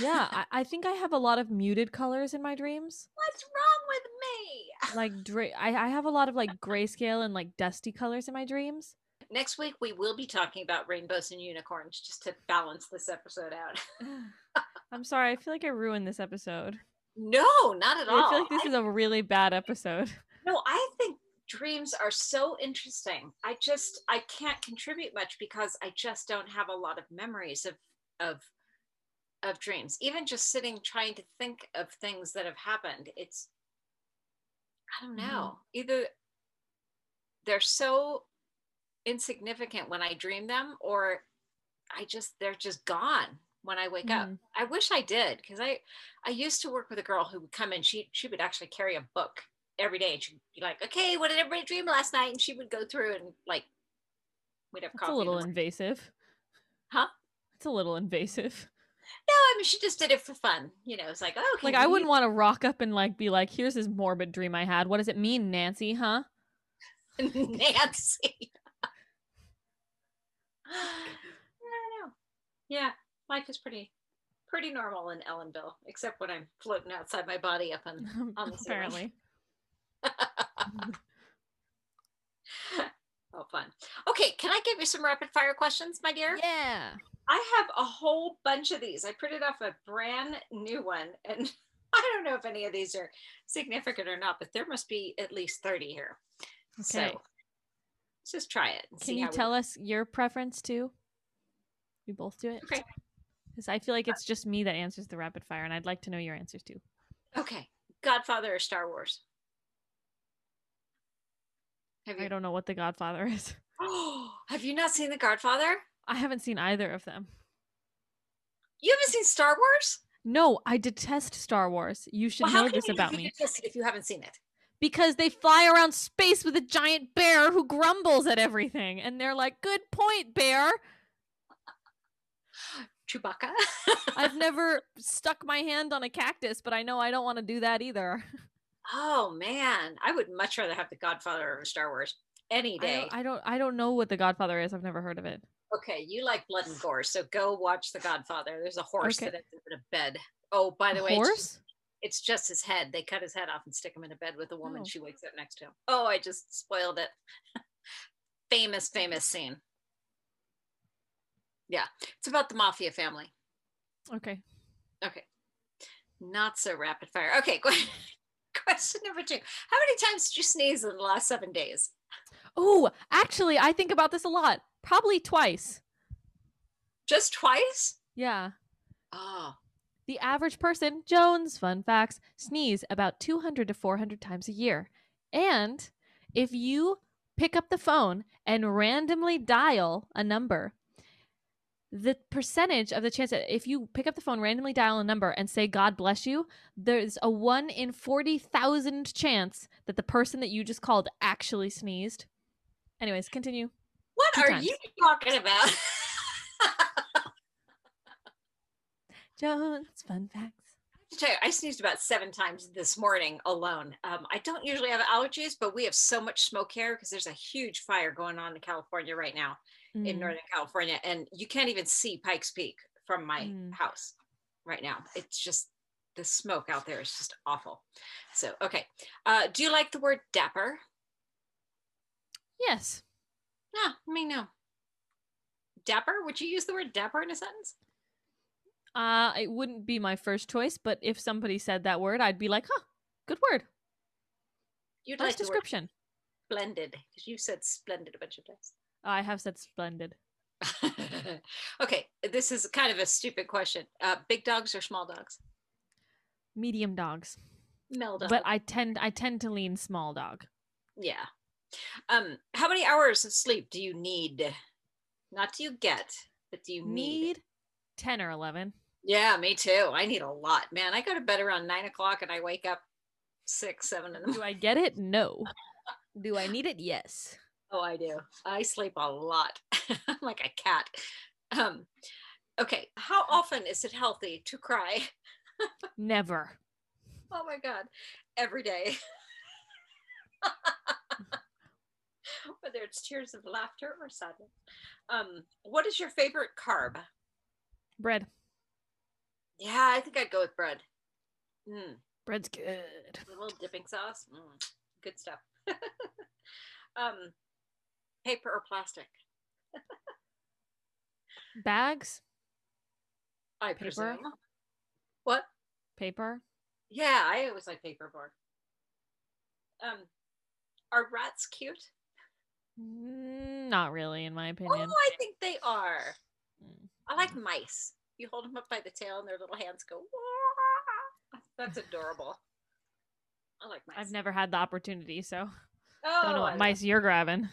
Yeah, I, I think I have a lot of muted colors in my dreams. What's wrong with me? Like dra- I, I have a lot of like grayscale and like dusty colors in my dreams. Next week we will be talking about rainbows and unicorns just to balance this episode out. I'm sorry, I feel like I ruined this episode. no, not at all. I feel like this is a really bad episode. No, I think dreams are so interesting. I just I can't contribute much because I just don't have a lot of memories of of of dreams. Even just sitting trying to think of things that have happened, it's I don't know. Either they're so insignificant when I dream them or I just they're just gone when I wake up. Mhm. I wish I did because I I used to work with a girl who would come in. She she would actually carry a book every day. And she'd be like, "Okay, what did everybody dream last night?" And she would go through and like we'd have It's coffee. a little invasive. Huh? It's a little invasive. No, I mean she just did it for fun. You know, it's like, oh, okay, Like I wouldn't want to rock up and like be like, "Here's this morbid dream I had. What does it mean, Nancy? Huh?" Nancy. I don't know. Yeah, life is pretty pretty normal in Ellenville, except when I'm floating outside my body up on On the. Apparently. Oh, fun. Okay, can I give you some rapid fire questions, my dear? Yeah. I have a whole bunch of these. I printed off a brand new one, and I don't know if any of these are significant or not, but there must be at least 30 here. So Okay. let's just try it. Can you how we- tell us your preference too? We both do it. Okay. Because I feel like uh, it's just me that answers the rapid fire, and I'd like to know your answers too. Okay, Godfather or Star Wars? Have I don't know what The Godfather is. have you not seen The Godfather? I haven't seen either of them. You haven't seen Star Wars? No, I detest Star Wars. You should Well, know this you about me. if you haven't seen it? Because they fly around space with a giant bear who grumbles at everything. And they're like, good point, bear. Chewbacca. I've never stuck my hand on a cactus, but I know I don't want to do that either. Oh man, I would much rather have The Godfather over Star Wars any I day. don't, I don't I don't know what The Godfather is. I've never heard of it. Okay, you like blood and gore, so go watch The Godfather. There's a horse Okay. that ends up in a bed. Oh, by the A way, it's just, horse? it's just his head. They cut his head off and stick him in a bed with a woman. Oh. She wakes up next to him. Oh, I just spoiled it. famous, famous scene. Yeah, it's about the mafia family. Okay. Okay, not so rapid fire. Okay, que- question number two: How many times did you sneeze in the last seven days? Oh, actually, I think about this a lot. Probably twice. Just twice? Yeah. Oh, The average person, Joan's, fun facts, sneeze about 200 to 400 times a year. And if you pick up the phone and randomly dial a number, the percentage of the chance that if you pick up the phone, randomly dial a number, and say, God bless you, there's a 1 in 40,000 chance that the person that you just called actually sneezed. Anyways, continue. What Two are times. you talking about? Joan's, fun facts. to tell you, I sneezed about seven times this morning alone. Um, I don't usually have allergies, but we have so much smoke here because there's a huge fire going on in California right now, in Mm. Northern California, and you can't even see Pikes Peak from my Mm. house right now. It's just the smoke out there is just awful. So, okay. Uh, do you like the word dapper? Yes. No, me no. Dapper? Would you use the word dapper in a sentence? Uh, it wouldn't be my first choice, but if somebody said that word, I'd be like, huh, good word. You'd Nice like description. splendid because you've said splendid a bunch of times. I have said splendid. okay, this is kind of a stupid question. Uh, big dogs or small dogs? Medium dogs. Mel dog. But I tend I tend to lean small dog. yeah. Um, how many hours of sleep do you need? Not do you get, but do you need? Need 10 or 11. Yeah, me too. I need a lot, man. I go to bed around nine o'clock and I wake up six, seven in the Do. I get it? No. Do I need it? Yes. Oh, I do. I sleep a lot. I'm like a cat. Um, okay, how often is it healthy to cry? Never. Oh my god, every day. Whether it's tears of laughter or sadness. Um, what is your favorite carb? Bread. Yeah, I think I'd go with bread. Mm, Bread's good. a little dipping sauce. Mm, good stuff. um, paper or plastic? Bags, I Paper? presume. What? paper. Yeah, I always like paperboard. Um, are rats cute? Mm, Not really, in my opinion. Oh. I think they are. Mm. I like mice. You hold them up by the tail, and their little hands go. "Wah." That's adorable. I like mice. I've never had the opportunity, so Oh, don't know I what mice you're grabbing.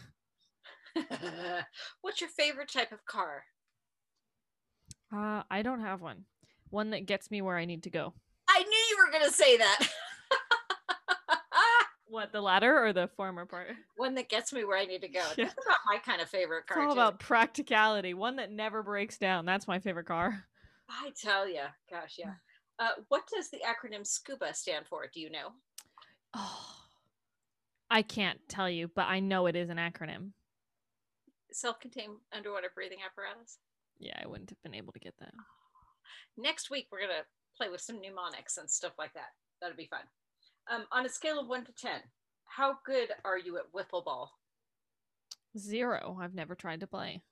What's your favorite type of car? Uh, I don't have one. One that gets me where I need to go. I knew you were going to say that. What, the latter or the former part? One that gets me where I need to go. Yeah. That's about my kind of favorite car. It's all too. about practicality. One that never breaks down. That's my favorite car. I tell you, gosh, yeah. Uh, what does the acronym SCUBA stand for? Do you know? Oh, I can't tell you, but I know it is an acronym. Self-contained underwater breathing apparatus. Yeah, I wouldn't have been able to get that. Next week we're gonna play with some mnemonics and stuff like that. That'll be fun. Um, on a scale of one to ten, how good are you at wiffle ball? Zero. I've never tried to play.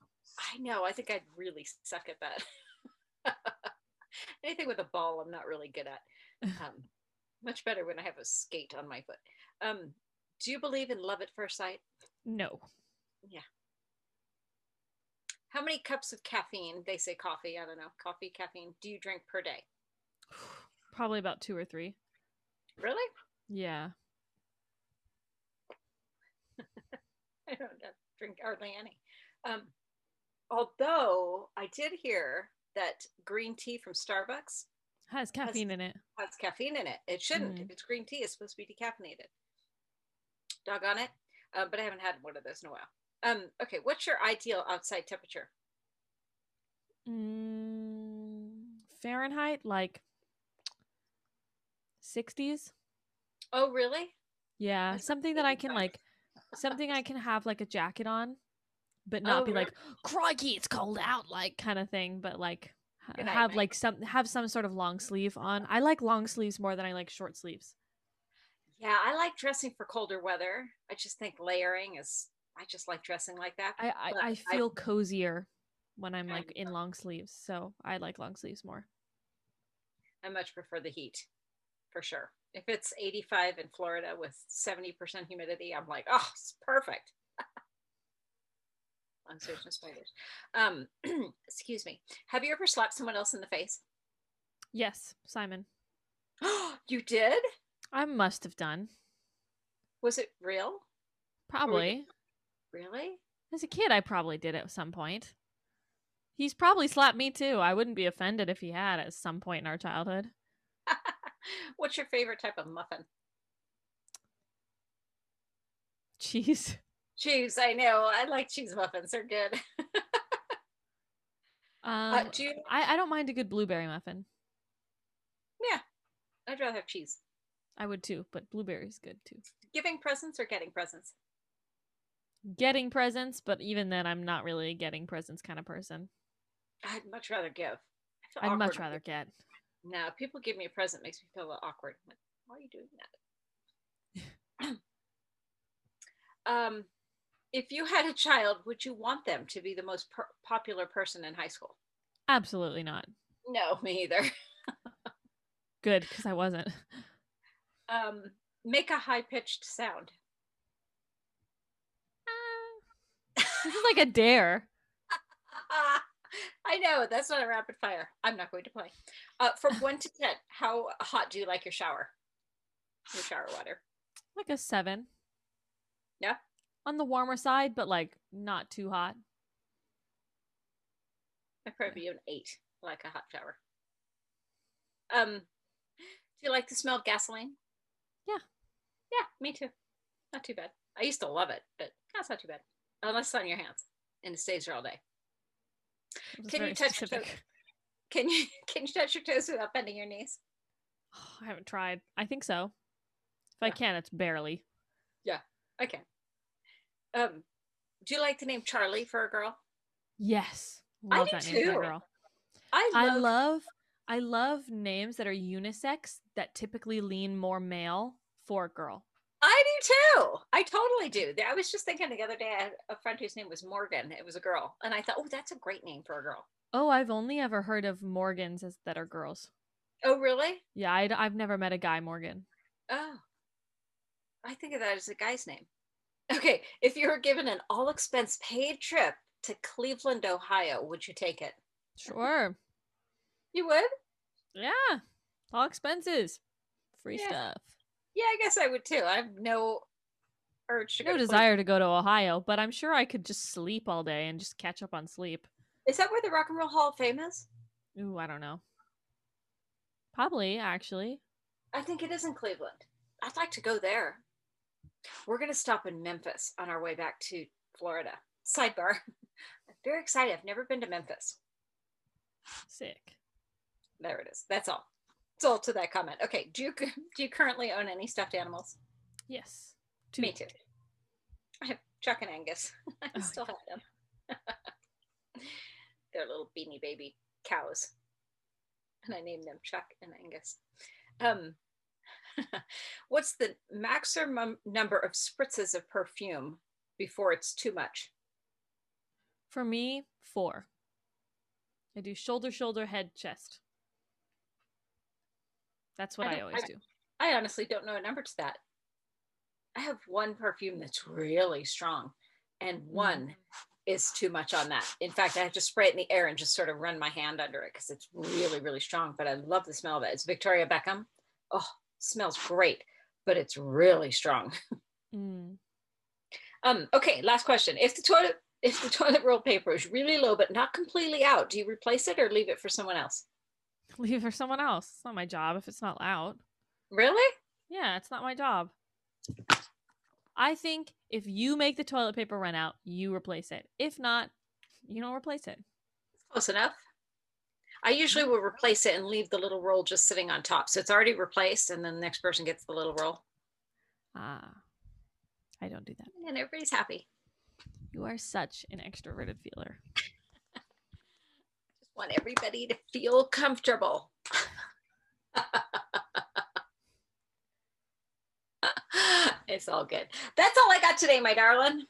I know. I think I'd really suck at that. Anything with a ball, I'm not really good at. Um, much better when I have a skate on my foot. Um, do you believe in love at first sight? No. Yeah. How many cups of caffeine? They say coffee. I don't know. Coffee, caffeine. Do you drink per day? Probably about two or three. Really? Yeah. I don't know, drink hardly any. Um, although I did hear that green tea from Starbucks Has caffeine in it. has caffeine in it. It shouldn't. Mm. If it's green tea, it's supposed to be decaffeinated. Dog on it. Uh, but I haven't had one of those in a while. Um, okay, what's your ideal outside temperature? Mm, Fahrenheit, like 60s. Oh, really? Yeah, That's something that I can like, something I can have like a jacket on, but oh, not Oh, be like, crikey, it's cold out, like kind of thing. But like, Good have Mike. like some have some sort of long sleeve on. I like long sleeves more than I like short sleeves. Yeah, I like dressing for colder weather. I just think layering is. I just like dressing like that. I I, I I- feel cozier when I'm like in long sleeves, so I like long sleeves more. I much prefer the heat, for sure. If it's 85 in Florida with 70% humidity, I'm like, oh, it's perfect. I'm searching spiders. Um, excuse me. Have you ever slapped someone else in the face? Yes, Simon. you did? I must have done. Was it real? Probably. Really? As a kid, I probably did at some point. He's probably slapped me too. I wouldn't be offended if he had at some point in our childhood. What's your favorite type of muffin? Cheese. Cheese, I know. I like cheese muffins. They're good. Um, uh, do you, I, I don't mind a good blueberry muffin. yeah, I'd rather have cheese. I would too, but blueberry's good too. Giving presents or getting presents? Getting presents, but even then, I'm not really a getting presents kind of person. I'd much rather give. I'd much rather get. No, people give me a present makes me feel a little awkward. I'm like, why are you doing that? um, if you had a child, would you want them to be the most per- popular person in high school? Absolutely not. No, me either. Good, because I wasn't. Um, make a high pitched sound. This is like a dare. I know that's not a rapid fire. I'm not going to play. Uh, from one to ten, how hot do you like your shower? Your shower water. Like a seven. Yeah? On the warmer side, but like not too hot. I'd probably be an eight, like a hot shower. Um, do you like the smell of gasoline? Yeah. Yeah, me too. Not too bad. I used to love it, but that's not too bad. Unless it's on your hands and it stays there all day. Can you touch your toes? Can you can you touch your toes without bending your knees? I haven't tried. I think so. If I can, it's barely. Yeah. Okay. Um, do you like the name Charlie for a girl? Yes. I Love do that name for too. a girl. I love, I love I love names that are unisex that typically lean more male for a girl. I do too. I totally do. I was just thinking the other day, I had a friend whose name was Morgan. It was a girl. And I thought, oh, that's a great name for a girl. Oh, I've only ever heard of Morgans as that are girls. Oh, really? Yeah, I, have never met a guy Morgan. Oh, I think of that as a guy's name. Okay, if you were given an all expense paid trip to Cleveland, Ohio, would you take it? Sure. You would? Yeah. All expenses. Free Yeah. stuff. Yeah, I guess I would too. I have no urge to No to desire to go to Ohio, but I'm sure I could just sleep all day and just catch up on sleep. Is that where the Rock and Roll Hall of Fame is? Ooh, I don't know. Probably, actually. I think it is in Cleveland. I'd like to go there. We're going to stop in Memphis on our way back to Florida. Sidebar. I'm very excited. I've never been to Memphis. Sick. There it is. That's all. All to that comment. Okay. Do you do you currently own any stuffed animals? Yes. Me too. I have Chuck and Angus. I Oh, still have them. They're little beanie baby cows. And I named them Chuck and Angus. Um, what's the maximum number of spritzes of perfume before it's too much? For me, four. I do shoulder, shoulder, head, chest. That's what I I, always I- do. I honestly don't know a number to that. I have one perfume that's really strong, and one is too much on that. In fact, I have to spray it in the air and just sort of run my hand under it because it's really, really strong. But I love the smell of it. It's Victoria Beckham. Oh, smells great, but it's really strong. Mm. Um, okay, last question. If the toilet if the toilet roll paper is really low but not completely out, do you replace it or leave it for someone else? Leave for someone else. It's not my job if it's not out. Really? Yeah, it's not my job. I think if you make the toilet paper run out, you replace it. If not, you don't replace it. Close enough. I usually will replace it and leave the little roll just sitting on top. So it's already replaced, and then the next person gets the little roll. Ah, I don't do that. And everybody's happy. You are such an extroverted feeler. Want everybody to feel comfortable. it's all good. That's all I got today, my darling.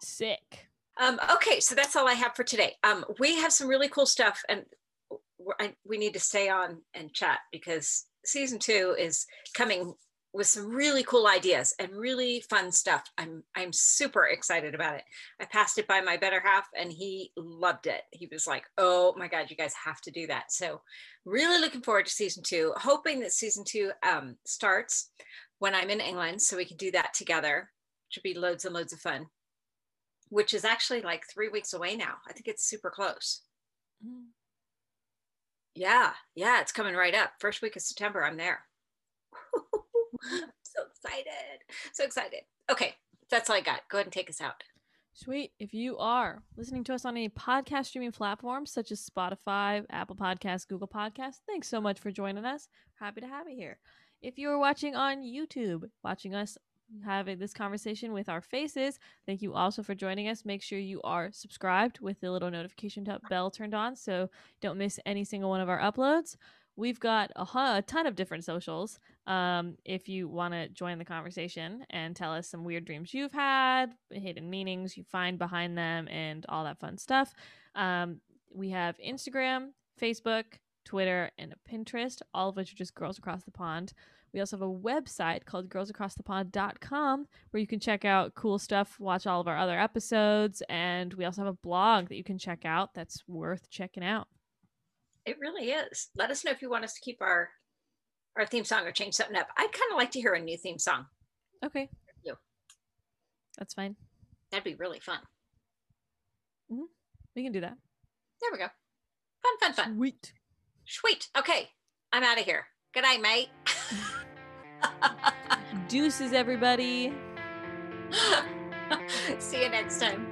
Sick. Um, okay, so that's all I have for today. Um, we have some really cool stuff, and we're, I, we need to stay on and chat because season two is coming with some really cool ideas and really fun stuff. I'm I'm super excited about it. I passed it by my better half, and he loved it. He was like, "Oh my god, you guys have to do that!" So, really looking forward to season two. Hoping that season two um, starts when I'm in England, so we can do that together. Should be loads and loads of fun which is actually like three weeks away now. I think it's super close. Mm. Yeah, yeah, it's coming right up. First week of September, I'm there. so excited. So excited. Okay, that's all I got. Go ahead and take us out. Sweet. If you are listening to us on any podcast streaming platforms such as Spotify, Apple Podcasts, Google Podcasts, thanks so much for joining us. Happy to have you here. If you are watching on YouTube, watching us having this conversation with our faces, thank you also for joining us. Make sure you are subscribed with the little notification bell turned on so don't miss any single one of our uploads. We've got a, a ton of different socials. Um, if you want to join the conversation and tell us some weird dreams you've had, hidden meanings you find behind them, and all that fun stuff, um, we have Instagram, Facebook, Twitter, and Pinterest, all of which are just Girls Across the Pond. We also have a website called girlsacrossthepond.com where you can check out cool stuff, watch all of our other episodes, and we also have a blog that you can check out that's worth checking out. It really is. Let us know if you want us to keep our our theme song or change something up. I'd kind of like to hear a new theme song. Okay. you. That's fine. That'd be really fun. Mm-hmm. We can do that. There we go. Fun, fun, fun. Sweet. Sweet. Okay, I'm out of here. Good night, mate. Deuces, everybody. See you next time.